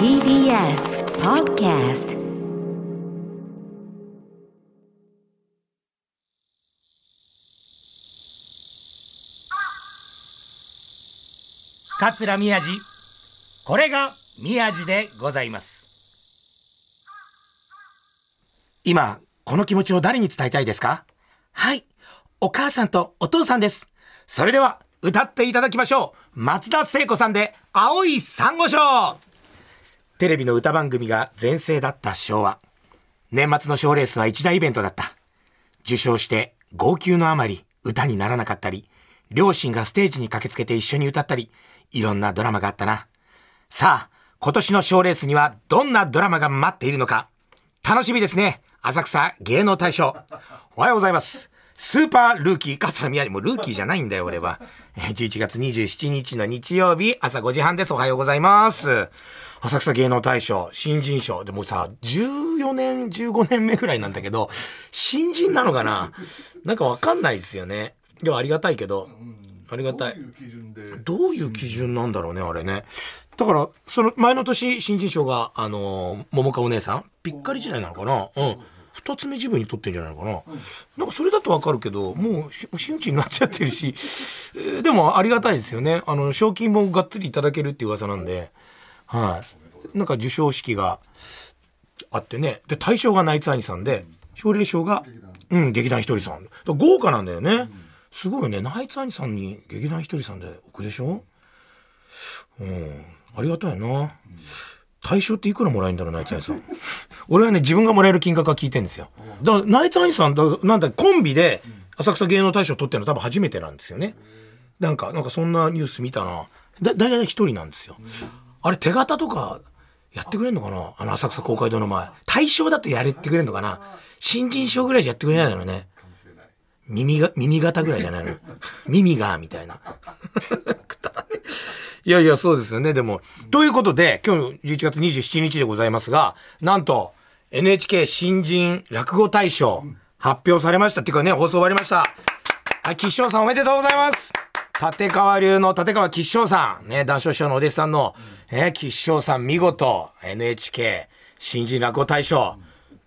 TBS Podcast. 桂宮治。これが宮治でございます。今この気持ちを誰に伝えたいですか？はい。お母さんとお父さんです。それでは歌っていただきましょう。松田聖子さんで青い珊瑚礁テレビの歌番組が全盛だった昭和年末の賞レースは一大イベントだった受賞して号泣のあまり歌にならなかったり両親がステージに駆けつけて一緒に歌ったりいろんなドラマがあったな。さあ、今年の賞レースにはどんなドラマが待っているのか。楽しみですね。浅草芸能大賞。おはようございます。スーパールーキー、桂宮治。もルーキーじゃないんだよ、俺は。11月27日の日曜日、朝5時半です。おはようございます。浅草芸能大賞、新人賞。でもさ、14年、15年目ぐらいなんだけど、新人なのかな？なんかわかんないですよね。でもありがたいけど、ありがたい。どういう基準なんだろうね、あれね。だから、その前の年、新人賞が、あのー桃香お姉さん、ぴっかり時代なのかな？うん。二つ目自分に取ってんじゃないのかな、なんかそれだとわかるけど、もうし、真打ちになっちゃってるし、えーでもありがたいですよね。あの、賞金もがっつりいただけるっていう噂なんで、はい。なんか授賞式があってね。で、大賞がナイツアニさんで、奨励賞が、うん、劇団ひとりさん。豪華なんだよね。すごいよね。ナイツアニさんに劇団ひとりさんで置くでしょ？うん。ありがたいな。大賞っていくらもらえるんだろう、ナイツアニさん。俺はね、自分がもらえる金額は聞いてんですよ。だから、ナイツアニさん、だなんだ、コンビで浅草芸能大賞取ってるの多分初めてなんですよね。なんか、なんかそんなニュース見たな。だ、大体一人なんですよ。あれ、手形とか、やってくれんのかな？あの浅草公会堂の前。大賞だってやれってくれんのかな？新人賞ぐらいじゃやってくれないだろうね。耳が、耳型ぐらいじゃないの 耳が、みたいな。くだらねえいやいや、そうですよね。でも、ということで、今日11月27日でございますが、なんと、NHK 新人落語大賞発表されました。っていうかね、放送終わりました。はい、吉祥さんおめでとうございます。立川流の立川吉祥さん、ね、談笑師匠のお弟子さんの、え吉祥さん見事、NHK 新人落語大賞。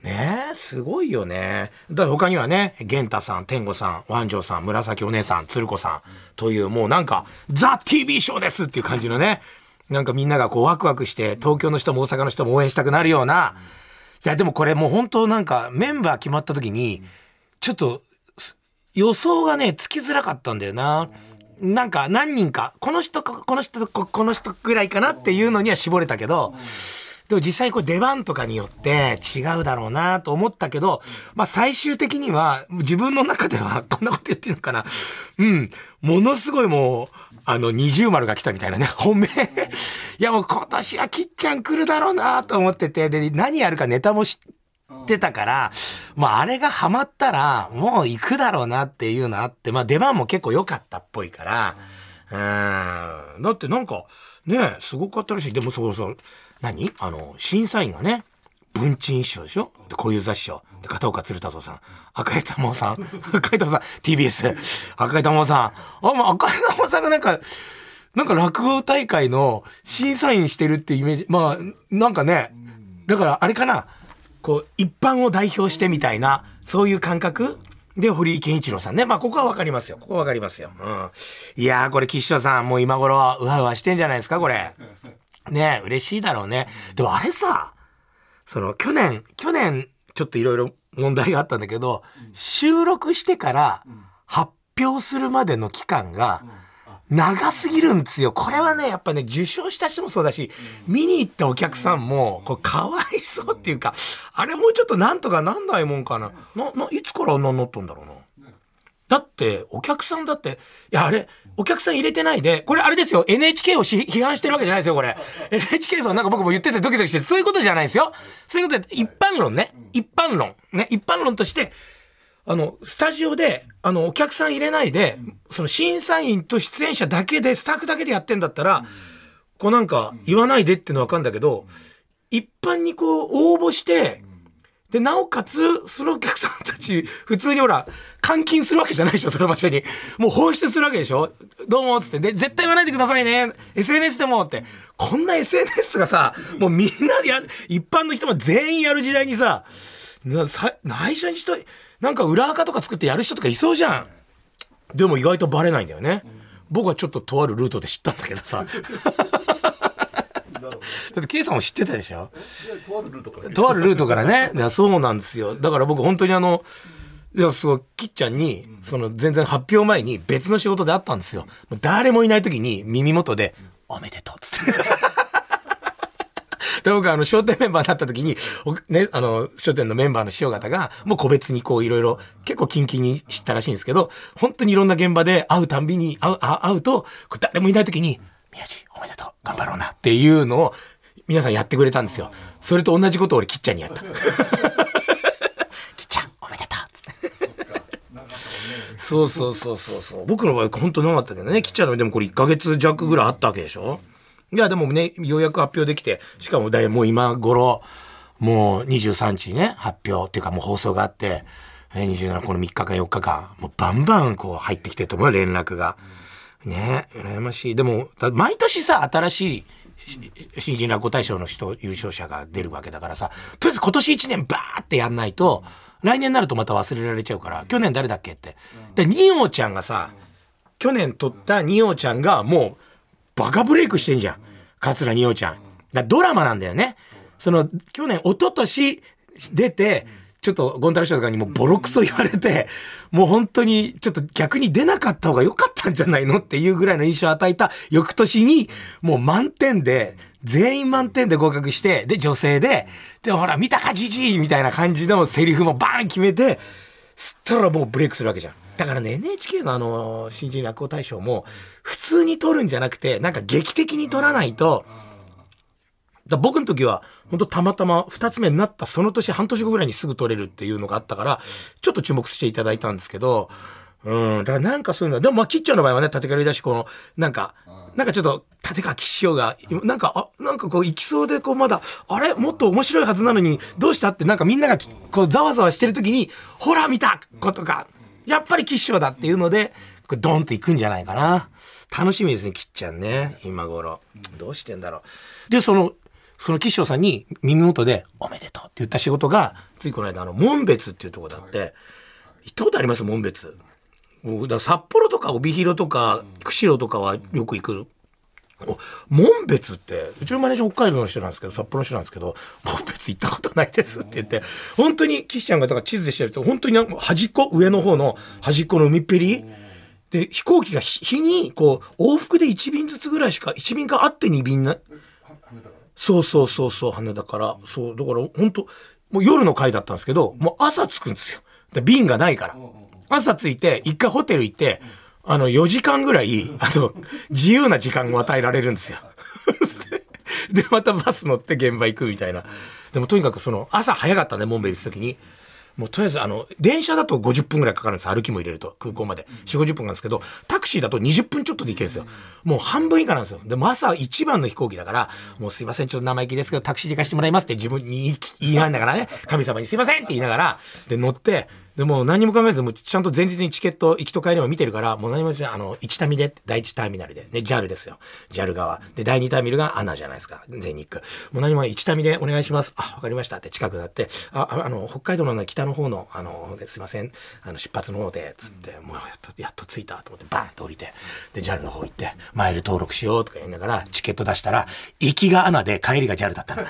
ねえ、すごいよね。だ他にはね、玄太さん、天狗さん、万丈さん、紫お姉さん、鶴子さん、というもうなんか、ザ・ TV ショーですっていう感じのね、なんかみんながこうワクワクして、東京の人も大阪の人も応援したくなるような、いやでもこれもう本当なんかメンバー決まった時に、ちょっと、予想がね、つきづらかったんだよな。なんか何人か、この人か、この人こ、この人ぐらいかなっていうのには絞れたけど、でも実際こう出番とかによって違うだろうなと思ったけど、まあ最終的には自分の中では こんなこと言ってるのかな。うん。ものすごいもう、あの二重丸が来たみたいなね、本命。いやもう今年はきっちゃん来るだろうなと思ってて、で、何やるかネタも知ってたから、まああれがハマったらもう行くだろうなっていうのあって、まあ出番も結構良かったっぽいから、うん。だってなんか、ね、すごかったらしい。でもそうそう、何？あの、審査員がね、文鎮師匠でしょ？で、小遊三師匠。で、片岡鶴太郎さん。赤井玉緒さん。赤井玉緒さん。TBS。赤井玉緒さん。あ、まあ、赤井玉緒さんがなんか、なんか落語大会の審査員してるっていうイメージ。まあ、なんかね、だからあれかな。こう、一般を代表してみたいな、そういう感覚？で、堀井健一郎さんね。まあ、ここはわかりますよ。ここはわかりますよ。うん。いやー、これ、岸田さん、もう今頃、うわうわしてんじゃないですか、これ。ね、嬉しいだろうね。でもあれさ、その、去年、去年、ちょっといろいろ問題があったんだけど、収録してから発表するまでの期間が、長すぎるんですよ。これはね、やっぱね、受賞した人もそうだし、見に行ったお客さんも、これかわいそうっていうか、あれもうちょっとなんとかなんないもんかな。な、な、いつからあんなになったんだろうな。だって、お客さんだって、いや、あれ、お客さん入れてないで、これあれですよ、NHK をし批判してるわけじゃないですよ、これ。NHK さんなんか僕も言っててドキドキしてる、そういうことじゃないですよ。そういうことで、一般論ね。一般論。ね、一般論として、あの、スタジオで、あの、お客さん入れないで、その審査員と出演者だけで、スタッフだけでやってんだったら、こうなんか、言わないでってのはわかるんだけど、一般にこう、応募して、で、なおかつ、そのお客さんたち、普通にほら、監禁するわけじゃないでしょ、その場所に。もう放出するわけでしょどうも、つって。で、絶対言わないでくださいね。SNS でも、って。こんな SNS がさ、もうみんなやる、一般の人も全員やる時代にさ、さ内緒にしとなんか裏垢とか作ってやる人とかいそうじゃん。でも意外とバレないんだよね。僕はちょっととあるルートで知ったんだけどさ。だって K さんも知ってたでしょ？とあるルートからとあるルートからねいやそうなんですよだから僕本当にあのいやすごいきっちゃんにその全然発表前に別の仕事で会ったんですよ誰もいない時に耳元で「おめでとう」っつって。で僕あの商店メンバーになった時に、ね、あの商店のメンバーの師匠方がもう個別にこういろいろ結構キンキンに知ったらしいんですけど本当にいろんな現場で会うたんびに会う会うと誰もいない時に「宮地おめでとう頑張ろうな」っていうのを皆さんやってくれたんですよ。それと同じことを俺、きっちゃんにやった。きっちゃん、おめでとうつって。そうそうそうそうそう。僕の場合、本当なかったけどね。きっちゃんのでもこれ1ヶ月弱ぐらいあったわけでしょ？いや、でもね、ようやく発表できて、しかもだいもう今頃、もう23日ね、発表っていうかもう放送があって、27この3日間4日間、もうバンバンこう入ってきてると思う連絡が。ね羨ましい。でも、毎年さ、新しい新人落語大賞の人、優勝者が出るわけだからさ、とりあえず今年1年バーってやんないと、来年になるとまた忘れられちゃうから、去年誰だっけって。で、ニオちゃんがさ、去年撮ったニオちゃんがもう、バカブレイクしてんじゃん。桂二葉ちゃん。だドラマなんだよね。その、去年、一昨年出て、ちょっとゴンタラ師匠とかにもボロクソ言われて、もう本当にちょっと逆に出なかった方が良かったんじゃないのっていうぐらいの印象を与えた翌年に、もう満点で、全員満点で合格して、で、女性で、で、ほら、見たかじじいみたいな感じのセリフもバーン決めて、すったらもうブレイクするわけじゃん。だからね、NHK のあの、新人落語大賞も、普通に取るんじゃなくて、なんか劇的に取らないと、だ僕の時は、本当たまたま二つ目になったその年、半年後ぐらいにすぐ取れるっていうのがあったから、ちょっと注目していただいたんですけど、うん、だからなんかそういうの、でもまあ、キッチョンの場合はね、立川だし、この、なんか、なんかちょっと、立川吉祥が、なんか、あ、なんかこう、行きそうで、こう、まだ、あれ？もっと面白いはずなのに、どうした？って、なんかみんなが、こう、ざわざわしてる時に、ほら見た！ことが、やっぱり吉祥だっていうので、これドンって行くんじゃないかな。楽しみですね、きっちゃんね、今頃。どうしてんだろう。で、その、その吉祥さんに耳元で、おめでとうって言った仕事が、ついこの間、あの、門別っていうとこだって、行ったことあります？門別。だ札幌とか帯広とか釧路とかはよく行く。門別って、うちのマネージャー北海道の人なんですけど、札幌の人なんですけど、門別行ったことないですって言って、本当に岸ちゃんがだから地図でしてると、本当に端っこ、上の方の端っこの海っぺり、で、飛行機が日に、こう、往復で1便ずつぐらいしか、1便があって2便な、そうそうそうそう、羽だから。そう、だから本当もう夜の回だったんですけど、もう朝着くんですよ。で便がないから。朝着いて、一回ホテル行って、あの、4時間ぐらい、あの、自由な時間を与えられるんですよ。で、またバス乗って現場行くみたいな。でもとにかくその、朝早かったね、モンベイ行く時に。もうとりあえずあの、電車だと50分ぐらいかかるんです歩きも入れると、空港まで。4、50分なんですけど、タクシーだと20分ちょっとで行けるんですよ。もう半分以下なんですよ。でも朝一番の飛行機だから、もうすいません、ちょっと生意気ですけど、タクシーで行かせてもらいますって自分に言い合いながらね、神様にすいませんって言いながら、で、乗って、でも何も考えず、もうちゃんと前日にチケット、行きと帰りも見てるから、もう何もせん、あの、1タミで、第1ターミナルで、ね、JAL ですよ。JAL 側。で、第2ターミルがアナじゃないですか。全日空。もう何も1タミでお願いします。あ、わかりましたって近くなって、あ、あの、北海道の北の方の、あの、すいません、あの、出発の方で、つって、もうやっと、やっと着いたと思って、バーンと降りて、で、JAL の方行って、マイル登録しようとか言いながら、チケット出したら、行きがアナで帰りが JAL だったの。や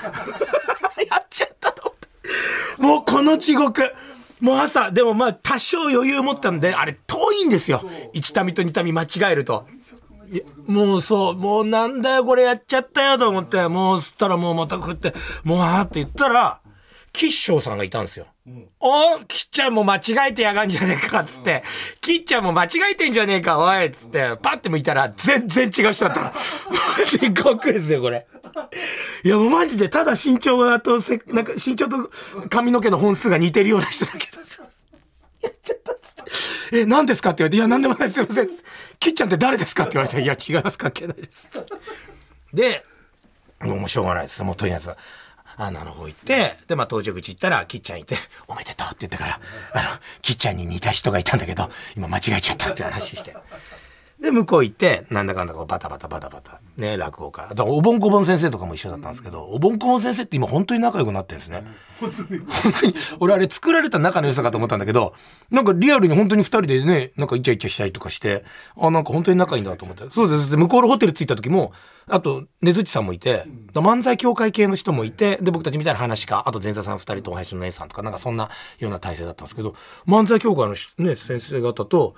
っちゃったと思って。もうこの地獄もう朝、でもまあ多少余裕持ったんで、あれ遠いんですよ。1民と2民間違えると。もうそう、もうなんだよこれやっちゃったよと思って、もう吸ったらもうまた食って、もうあーって言ったら、吉祥さんがいたんですよ。うん、おきっちゃんも間違えてやがんじゃねえか、つって。きっちゃんも間違えてんじゃねえか、おい、つって。パッて向いたら、全然違う人だったの。すごくですよ、これ。いや、もうマジで、ただ身長がとせ、なんか身長と髪の毛の本数が似てるような人だけどさ。やっちゃったっつって。え、何ですかって言われて、いや、何でもないすいません。きっちゃんって誰ですかって言われて、いや、違います、関係ないです。で、もうしょうがないです。もうとりあえず。あの方行って、で、まあ、到着口行ったら、きっちゃんいて、おめでとうって言ってから、あの、きっちゃんに似た人がいたんだけど、今間違えちゃったって話して。で、向こう行って、なんだかんだこうバタバタバタバタ、ね、落語家。だから、おぼんこぼん先生とかも一緒だったんですけど、おぼんこぼん先生って今本当に仲良くなってるんですね。本当に、俺あれ作られた仲の良さかと思ったんだけど、なんかリアルに本当に二人でね、なんかイチャイチャしたりとかして、あ、なんか本当に仲いいんだと思って。そうです。で、向こうのホテル着いた時も、あと、ねずっちさんもいて、漫才協会系の人もいて、で、僕たちみたいな話か、あと前座さん二人とお林の姉さんとか、なんかそんなような体制だったんですけど、漫才協会のしね、先生方と、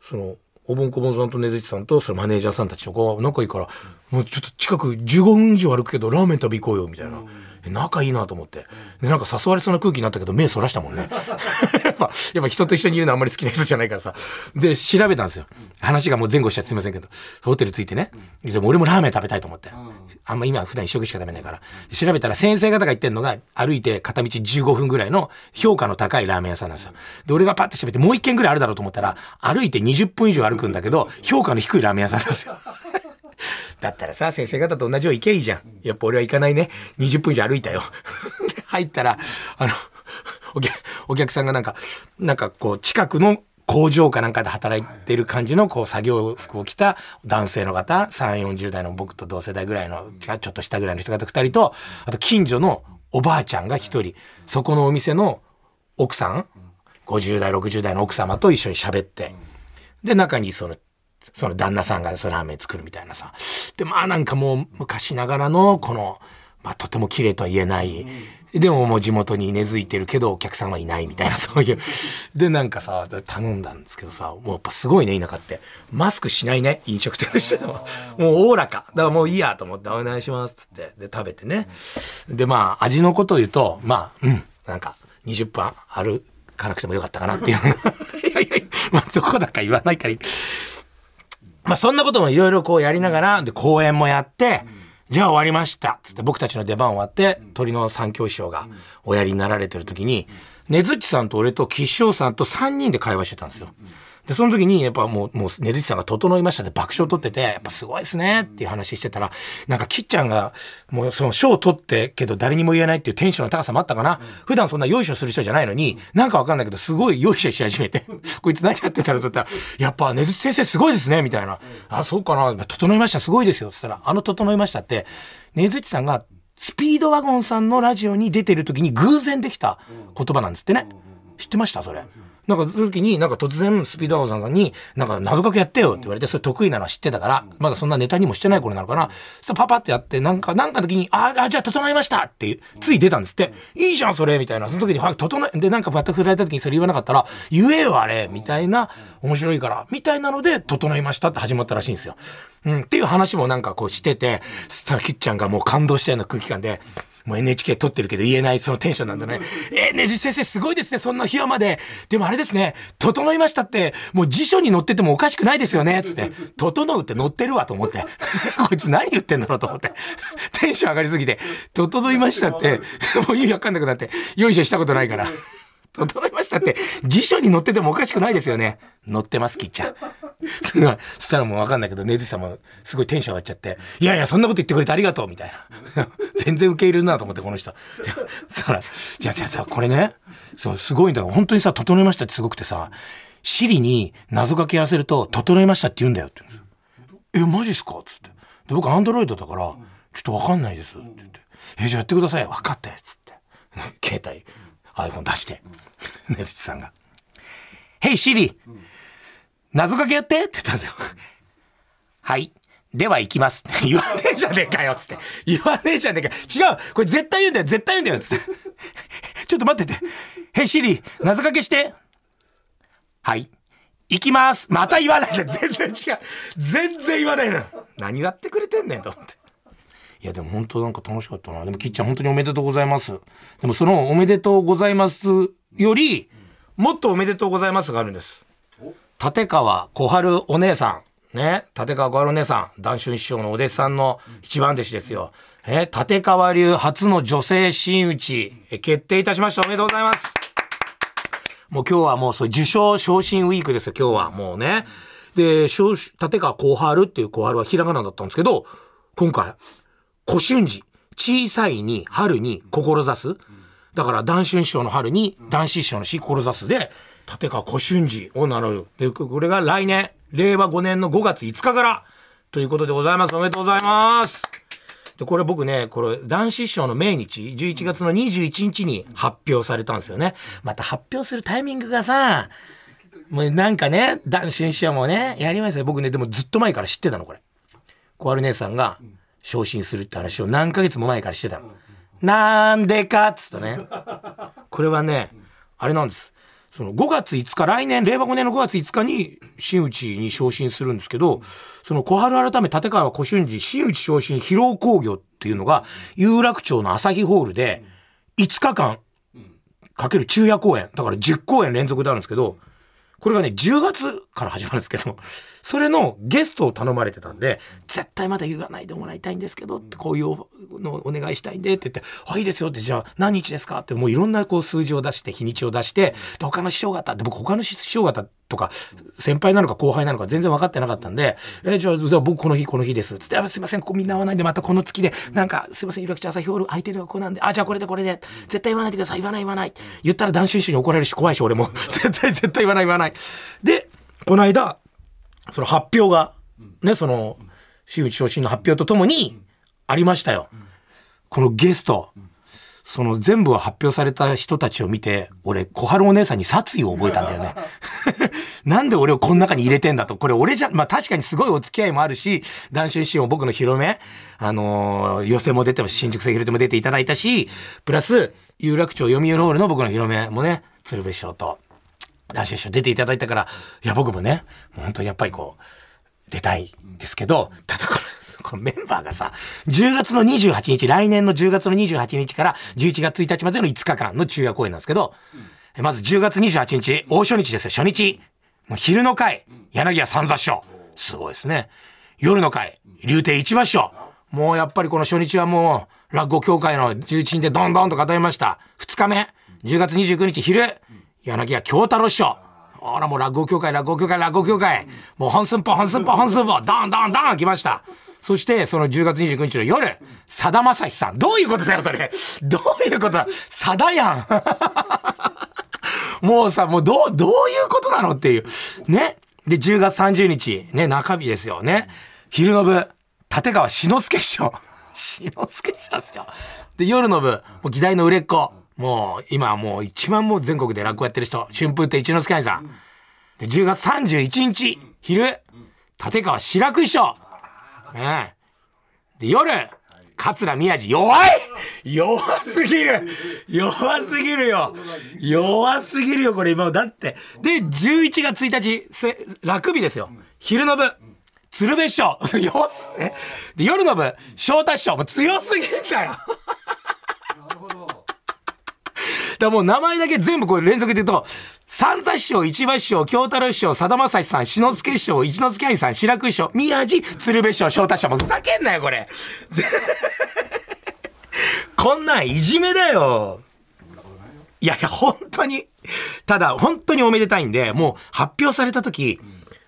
その、おぼんこぼんさんとねずちさんと、そのマネージャーさんたちとか、仲いいから、もうちょっと近く15分以上歩くけど、ラーメン食べ行こうよ、みたいな。仲いいなと思って。で、なんか誘われそうな空気になったけど、目そらしたもんね。やっぱ、やっぱ人と一緒にいるのあんまり好きな人じゃないからさ。で、調べたんですよ。話がもう前後しちゃってすみませんけど、ホテル着いてね。でも俺もラーメン食べたいと思って。あんま今普段一食しか食べないから。調べたら先生方が言ってるのが、歩いて片道15分ぐらいの評価の高いラーメン屋さんなんですよ。で、俺がパッて調べてもう一軒ぐらいあるだろうと思ったら、歩いて20分以上歩くんだけど、評価の低いラーメン屋さんなんですよ。だったらさ、先生方と同じよう行けばいいじゃん。やっぱ俺は行かないね。20分以上歩いたよ。で、入ったら、あの、お客、お客さんがなんか、なんかこう、近くの工場かなんかで働いてる感じの、こう、作業服を着た男性の方、3、40代の僕と同世代ぐらいの、ちょっと下ぐらいの人方2人と、あと近所のおばあちゃんが1人、そこのお店の奥さん、50代、60代の奥様と一緒に喋って、で、中にその、その旦那さんがそのラーメン作るみたいなさ。で、まあなんかもう昔ながらの、この、まあとても綺麗とは言えない。でももう地元に根付いてるけどお客さんはいないみたいな、そういう。で、なんかさ、頼んだんですけどさ、もうやっぱすごいね、田舎って。マスクしないね、飲食店でしても。もうおおらか。だからもういいやと思って、お願いします、つって。で、食べてね。で、まあ、味のことを言うと、まあ、うん、なんか、20分歩かなくてもよかったかなっていう。いやいや、まあ、どこだか言わないから。まあそんなこともいろいろこうやりながら、で、公演もやって、じゃあ終わりましたつって僕たちの出番終わって、鳥の三教師匠がおやりになられてる時に、ねずっちさんと俺と吉祥さんと3人で会話してたんですよ。で、その時に、やっぱもう、もう、ねずちさんが整いましたって爆笑取ってて、やっぱすごいですねっていう話してたら、なんか、きっちゃんが、もう、その賞を取って、けど誰にも言えないっていうテンションの高さもあったかな。普段そんなよいしょする人じゃないのに、なんかわかんないけど、すごいよいしょし始めて、こいつ何やってたらと思ったら、やっぱ、ねずち先生すごいですねみたいな。あ、そうかな整いました、すごいですよ。つったら、あの整いましたって、ねずちさんが、スピードワゴンさんのラジオに出てる時に偶然できた言葉なんですってね。知ってました？それ。なんか、その時に、なんか突然、スピードワゴンさんに、なんか、謎かけやってよって言われて、それ得意なのは知ってたから、まだそんなネタにもしてない頃なのかな。そパパってやって、なんか、なんかの時に、ああ、じゃあ整いましたっていう、つい出たんですって。いいじゃん、それみたいな。その時に、はい、整え、で、なんかまた振られた時にそれ言わなかったら、言えよ、あれみたいな、面白いから、みたいなので、整いましたって始まったらしいんですよ。うん、っていう話もなんかこうしてて、そしたらキッちゃんがもう感動したような空気感で、もう NHK 撮ってるけど言えないそのテンションなんだね。えー、ねじ先生すごいですね、そんな日まで。でもあれですね、整いましたって、もう辞書に載っててもおかしくないですよね、つって。整うって載ってるわと思って。こいつ何言ってんだろうと思って。テンション上がりすぎて、整いましたって、もう意味わかんなくなって、よいしょしたことないから。整いましたって、辞書に載っててもおかしくないですよね。載ってます、きっちゃん。すごい。そしたらもうわかんないけど、ねずさんもすごいテンション上がっちゃって、いやいや、そんなこと言ってくれてありがとう、みたいな。全然受け入れるなと思って、この人。そしたら、じゃあ、じゃあさ、これね、そう、すごいんだよ。本当にさ、整いましたってすごくてさ、シリに謎かけやらせると、整いましたって言うんだよって言うんですよ。え、マジっすか？つって。で、僕、アンドロイドだから、ちょっとわかんないです。って言って。え、じゃあやってください。分かったよ。つって。携帯、iPhone 出して。ねずちさんが。ヘイ、シリ謎かけやってって言ったんですよ。はい。では行きます。言わねえじゃねえかよつって。言わねえじゃねえか。違うこれ絶対言うんだよ絶対言うんだよつって。ちょっと待ってて。ヘイ、シリ謎かけして。はい。行きます。また言わないで。全然違う。全然言わないの。何やってくれてんねんと思って。いや、でも本当なんか楽しかったな。でも、きっちゃん本当におめでとうございます。でも、そのおめでとうございますより、もっとおめでとうございますがあるんです。立川小春お姉さん。ね。立川小春お姉さん。談春師匠のお弟子さんの一番弟子ですよ。え、立川流初の女性真打ち、決定いたしました。おめでとうございます。もう今日はもうそう、受賞昇進ウィークですよ、今日は。もうね。で、立川小春っていう小春はひらがなだったんですけど、今回、小春寺、小さいに春に志す。だから、談春師匠の春に、談志師匠の志志すで、立川古春寺を名乗る。で、これが来年、令和5年の5月5日から、ということでございます。おめでとうございます。で、これ僕ね、これ、男子師匠の命日、11月の21日に発表されたんですよね。また発表するタイミングがさ、もうなんかね、男子師匠もね、やりますよ。僕ね、でもずっと前から知ってたの、これ。小春姉さんが昇進するって話を何ヶ月も前からしてたの。なんでかっつとね。これはね、あれなんです。その5月5日、来年、令和5年の5月5日に真打ちに昇進するんですけど、その小春改め立川古春寺真打ち昇進披露工業っていうのが、有楽町の朝日ホールで5日間かける昼夜公演。だから10公演連続であるんですけど、これがね、10月から始まるんですけど、それのゲストを頼まれてたんで、絶対まだ言わないでもらいたいんですけど、こういうのをお願いしたいんで、って言って、あ、いいですよって、じゃあ何日ですかって、もういろんなこう数字を出して、日にちを出して、他の師匠方、って僕他の師匠方とか、先輩なのか後輩なのか全然分かってなかったんで、えじゃあ、僕この日この日です。つって、すいません、ここみんな合わないんで、またこの月で、なんか、すいません、有楽町朝日ホール空いてる子なんで、あ、じゃあこれでこれで、絶対言わないでください、言わない言わない。言ったら男子師に怒られるし、怖いし、俺も。絶対絶対言わない言わない。で、この間、その発表が、ね、その、真打ち昇進の発表とともに、ありましたよ。このゲスト、その全部を発表された人たちを見て、俺、小春お姉さんに殺意を覚えたんだよね。なんで俺をこの中に入れてんだと。これ俺じゃ、まあ確かにすごいお付き合いもあるし、男子師匠僕の広め、あのー、寄せも出ても、新宿セキュリティも出ていただいたし、プラス、有楽町読売ホールの僕の広めもね、鶴瓶師匠と、男子師匠出ていただいたから、いや僕もね、本当にやっぱりこう、出たいんですけど、ただこれ、このメンバーがさ、10月の28日、来年の10月の28日から11月1日までの5日間の中夜公演なんですけど、うん、まず10月28日、大初日ですよ、初日。もう昼の会、柳家三座師匠。すごいですね。夜の会、竜亭一馬師匠。もうやっぱりこの初日はもう、落語協会の重鎮でどんどんと語りました。2日目、10月29日昼、柳家京太郎師匠。あらもう落語協会、落語協会、落語協会。もう本寸法、本寸法、本寸法、ドンドンドン来ました。そして、その10月29日の夜、さだまさしさん。どういうことだよ、それ。どういうことだ？さだやん。もうさ、もうどう、どういうことなのっていう。ね？で、10月30日、ね、中日ですよね？昼の部、立川志の輔師匠。志の輔師匠ですよ。で、夜の部、もう議題の売れっ子。もう、今もう一番もう全国で落語やってる人、春風亭一之輔兄さん。で、10月31日、昼、立川志らく師匠。ねで、夜、桂宮治、弱い弱すぎる弱すぎるよ弱すぎるよ、これ今。だって。で、11月1日、せ、楽日ですよ。昼の部、鶴瓶師匠。弱す、ね。で、夜の部、翔太師匠。もう強すぎんだよだもう名前だけ全部これ連続で言うと、三座師匠、一馬師匠、京太郎師匠、さだまさしさん、志の輔師匠、一之輔兄さん、白く師匠、宮治、鶴瓶師匠、翔太師匠。もうふざけんなよ、これ。こんなんいじめだよ。いやいや、本当に。ただ、本当におめでたいんで、もう発表された時、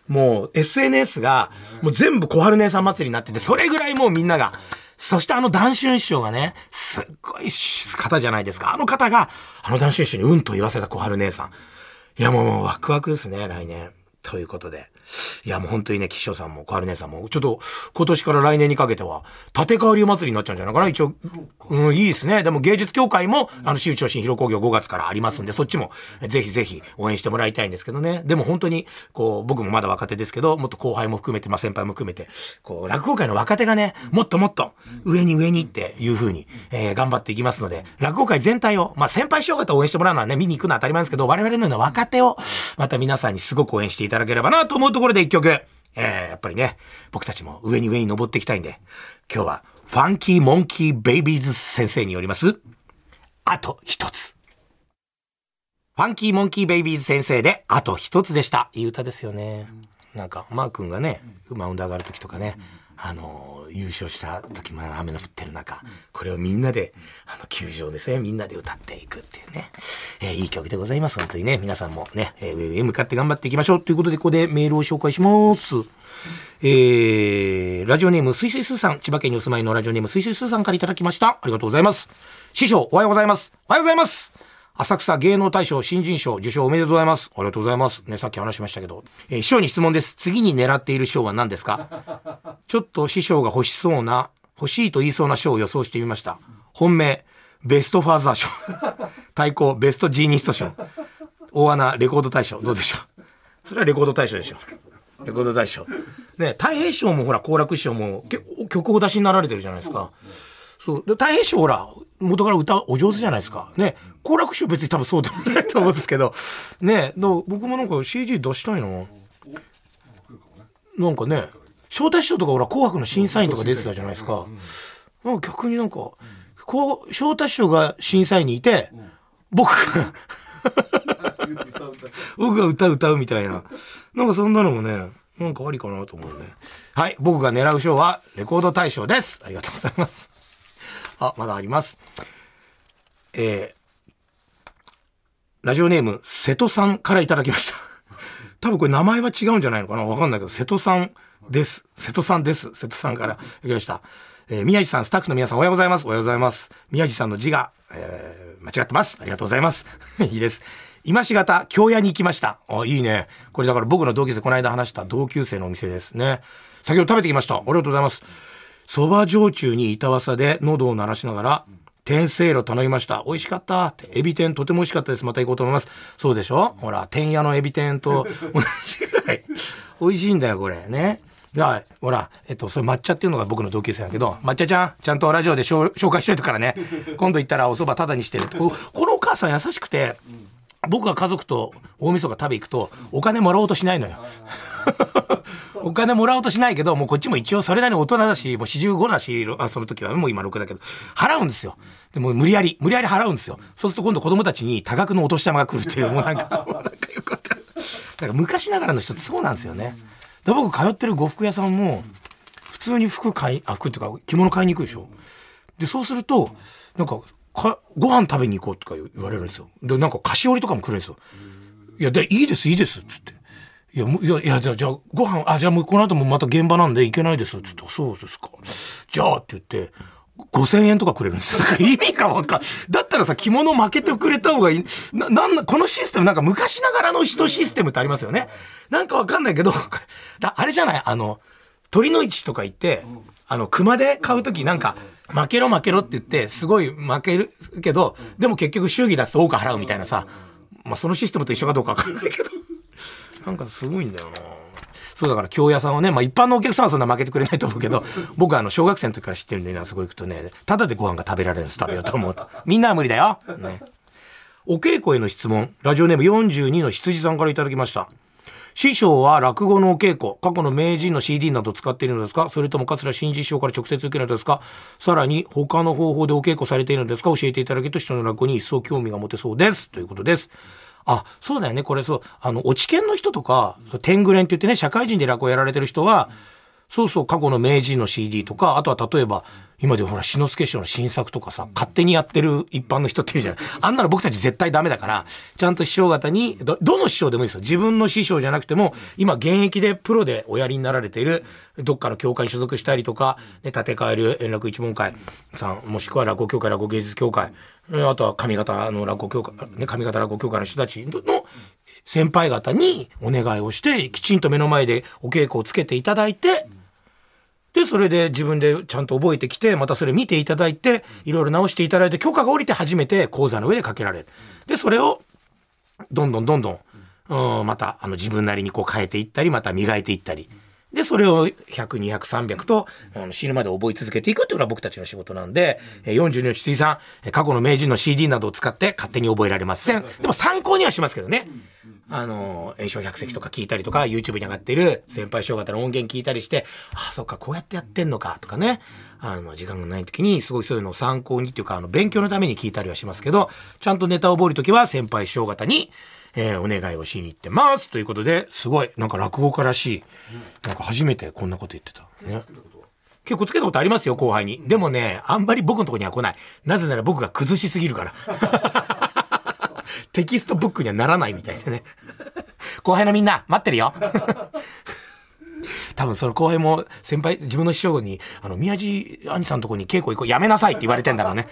もう SNS が、もう全部小春姉さん祭りになってて、それぐらいもうみんなが、そしてあの談春師匠がね、すっごい方じゃないですか。あの方が、あの談春師匠にうんと言わせた小春姉さん。いやもうワクワクですね、来年。ということで。いやもう本当にね、岸翔さんも小春姉さんも、ちょっと今年から来年にかけては、立川流祭りになっちゃうんじゃないかな。一応、うん、いいですね。でも芸術協会も、あの、新内新広工業5月からありますんで、そっちもぜひぜひ応援してもらいたいんですけどね。でも本当に、こう、僕もまだ若手ですけど、もっと後輩も含めて、まあ先輩も含めて、こう、落語界の若手がね、もっともっと上に上にっていう風に、えー、頑張っていきますので、落語界全体を、まあ先輩師匠方応援してもらうのはね、見に行くのは当たり前ですけど、我々のような若手を、また皆さんにすごく応援していただければなと思うところで一曲、えー、やっぱりね、僕たちも上に上に登っていきたいんで、今日はファンキーモンキーベイビーズ先生によります、あと一つ。ファンキーモンキーベイビーズ先生で、あと一つでした。いい歌ですよね。なんか、マー君がね、マウンド上がる時とかね、あの、優勝した時、まだ雨の降ってる中、これをみんなで、あの、球場ですね、みんなで歌っていくっていうね、えー、いい曲でございます。本当にね、皆さんもね、えー、上へ向かって頑張っていきましょう。ということで、ここでメールを紹介します。えー、ラジオネーム、すいすいすーさん、千葉県にお住まいのラジオネーム、すいすいすーさんからいただきました。ありがとうございます。師匠、おはようございます。おはようございます。浅草芸能大賞新人賞受賞おめでとうございます。ありがとうございます。ね、さっき話しましたけど。えー、師匠に質問です。次に狙っている賞は何ですか？ちょっと師匠が欲しそうな、欲しいと言いそうな賞を予想してみました。本命、ベストファーザー賞。対抗、ベストジーニスト賞。大穴、レコード大賞。どうでしょう？それはレコード大賞でしょ。レコード大賞。ね、太平賞もほら、好楽師匠も曲を出しになられてるじゃないですか。そう。で、太平賞ほら、元から歌お上手じゃないですか。ね。好楽師匠別に多分そうでもないと思うんですけど。ね。僕もなんか CD 出したいな。なんかね、招待師匠とかほら、紅白の審査員とか出てたじゃないですか。なんか逆になんか、こう、招待師匠が審査員にいて、僕が 僕が歌歌うみたいな。なんかそんなのもね、なんかありかなと思うね。はい。僕が狙う賞はレコード大賞です。ありがとうございます。あ、まだあります。えー、ラジオネーム、瀬戸さんからいただきました。多分これ名前は違うんじゃないのかな？わかんないけど、瀬戸さんです。瀬戸さんです。瀬戸さんからいただきました。えー、宮地さん、スタッフの皆さんおはようございます。おはようございます。宮地さんの字が、えー、間違ってます。ありがとうございます。いいです。今しがた、京屋に行きました。あ、いいね。これだから僕の同級生、この間話した同級生のお店ですね。先ほど食べてきました。ありがとうございます。蕎麦焼酎に板わさで喉を鳴らしながら、天せいろ頼みました。美味しかったって。エビ天とても美味しかったです。また行こうと思います。そうでしょ？ほら、天屋のエビ天と同じぐらい美味しいんだよ、これね。はい。ほら、えっと、それ抹茶っていうのが僕の同級生やけど、抹茶ちゃん、ちゃんとラジオで紹介しといてからね。今度行ったらお蕎麦タダにしてるこのお母さん優しくて、僕が家族と大晦日食べ行くと、お金もらおうとしないのよ。お金もらおうとしないけど、もうこっちも一応それなりに大人だし、もう45だし、あその時はもう今6だけど、払うんですよ。でも無理やり、無理やり払うんですよ。そうすると今度子供たちに多額のお年玉が来るっていう、もうなんか、なんかよかった。なんか昔ながらの人ってそうなんですよね。で僕通ってる呉服屋さんも、普通に服買い、あ、服っていうか着物買いに行くでしょ。で、そうすると、なんか、か、ご飯食べに行こうとか言われるんですよ。で、なんか菓子折りとかも来るんですよ。いや、で、いいです、いいです、つって。いや、いや、いや、じゃあ、じゃあ、ご飯、あ、じゃあもうこの後もまた現場なんで行けないです、つって、そうですか。じゃあ、って言って、5000円とかくれるんですよ。意味がわかん。だったらさ、着物負けてくれた方がいい。な、なんこのシステムなんか昔ながらの人システムってありますよね。なんかわかんないけど、だあれじゃない？あの、鳥の市とか行って、あの、熊で買うときなんか、負けろ負けろって言って、すごい負けるけど、でも結局祝儀出すと多く払うみたいなさ、まあそのシステムと一緒かどうかわかんないけど。なんかすごいんだよなそうだから京屋さんはね、まあ一般のお客さんはそんな負けてくれないと思うけど、僕はあの小学生の時から知ってるんでね、そこ行くとね、ただでご飯が食べられるんです、食べようと思うと。みんなは無理だよ。ね。お稽古への質問、ラジオネーム42の羊さんからいただきました。師匠は落語のお稽古、過去の名人の CD など使っているのですか？それとも桂新次師匠から直接受けるのですか？さらに他の方法でお稽古されているのですか？教えていただけると人の落語に一層興味が持てそうです。ということです。あ、そうだよね。これそう、あの、落ち研の人とか、天狗連って言ってね、社会人で落語やられてる人は、そうそう、過去の名人の CD とか、あとは例えば、今でほら、志の輔師匠の新作とかさ、勝手にやってる一般の人っているじゃない。あんなの僕たち絶対ダメだから、ちゃんと師匠方に、ど、どの師匠でもいいですよ。自分の師匠じゃなくても、今現役でプロでおやりになられている、どっかの協会に所属したりとか、ね、立て替える円楽一門会さん、もしくは落語協会、落語芸術協会、あとは上方の落語協会、ね、上方落語協会の人たちの先輩方にお願いをして、きちんと目の前でお稽古をつけていただいて、で、それで自分でちゃんと覚えてきて、またそれ見ていただいて、いろいろ直していただいて、許可が下りて初めて講座の上でかけられる。で、それを、どんどんどんどん、うん、また、あの、自分なりにこう変えていったり、また磨いていったり。で、それを100、200、300と、あの死ぬまで覚え続けていくっていうのは僕たちの仕事なんで、うん、42の筒井さん、過去の名人の CD などを使って勝手に覚えられません。でも参考にはしますけどね。あの、炎症百席とか聞いたりとか、YouTube に上がってる先輩将方の音源聞いたりして、ああ、そっか、こうやってやってんのか、とかね。あの、時間がない時に、すごいそういうのを参考にっていうか、あの、勉強のために聞いたりはしますけど、ちゃんとネタを覚える時は先輩師匠方に、えー、お願いをしに行ってますということで、すごい、なんか落語家らしい。なんか初めてこんなこと言ってた。ね。結構つけたことありますよ、後輩に。でもね、あんまり僕のとこには来ない。なぜなら僕が崩しすぎるから。テキストブックにはならないみたいですね。後輩のみんな、待ってるよ。多分その後輩も先輩、自分の師匠に、あの、宮地兄さんのとこに稽古行こう、やめなさいって言われてんだろうね。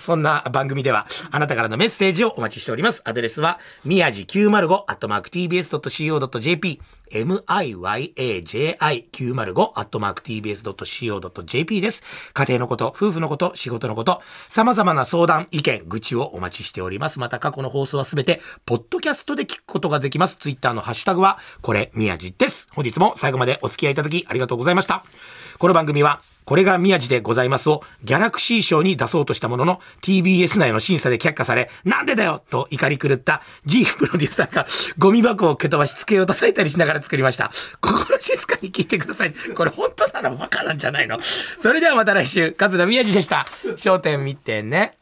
そんな番組では、あなたからのメッセージをお待ちしております。アドレスは、宮地905、アットマーク tbs.co.jp、miyaji905、アットマーク tbs.co.jp です。家庭のこと、夫婦のこと、仕事のこと、様々な相談、意見、愚痴をお待ちしております。また過去の放送はすべて、ポッドキャストで聞くことができます。ツイッターのハッシュタグは、これ、宮地です。本日も最後までお付き合いいただき、ありがとうございました。この番組は、これが宮地でございますをギャラクシー賞に出そうとしたものの TBS 内の審査で却下され、なんでだよと怒り狂った G プロデューサーがゴミ箱を蹴飛ばし机を叩いたりしながら作りました。心静かに聞いてください。これ本当ならバカなんじゃないの？それではまた来週、桂宮地でした。焦点見てね。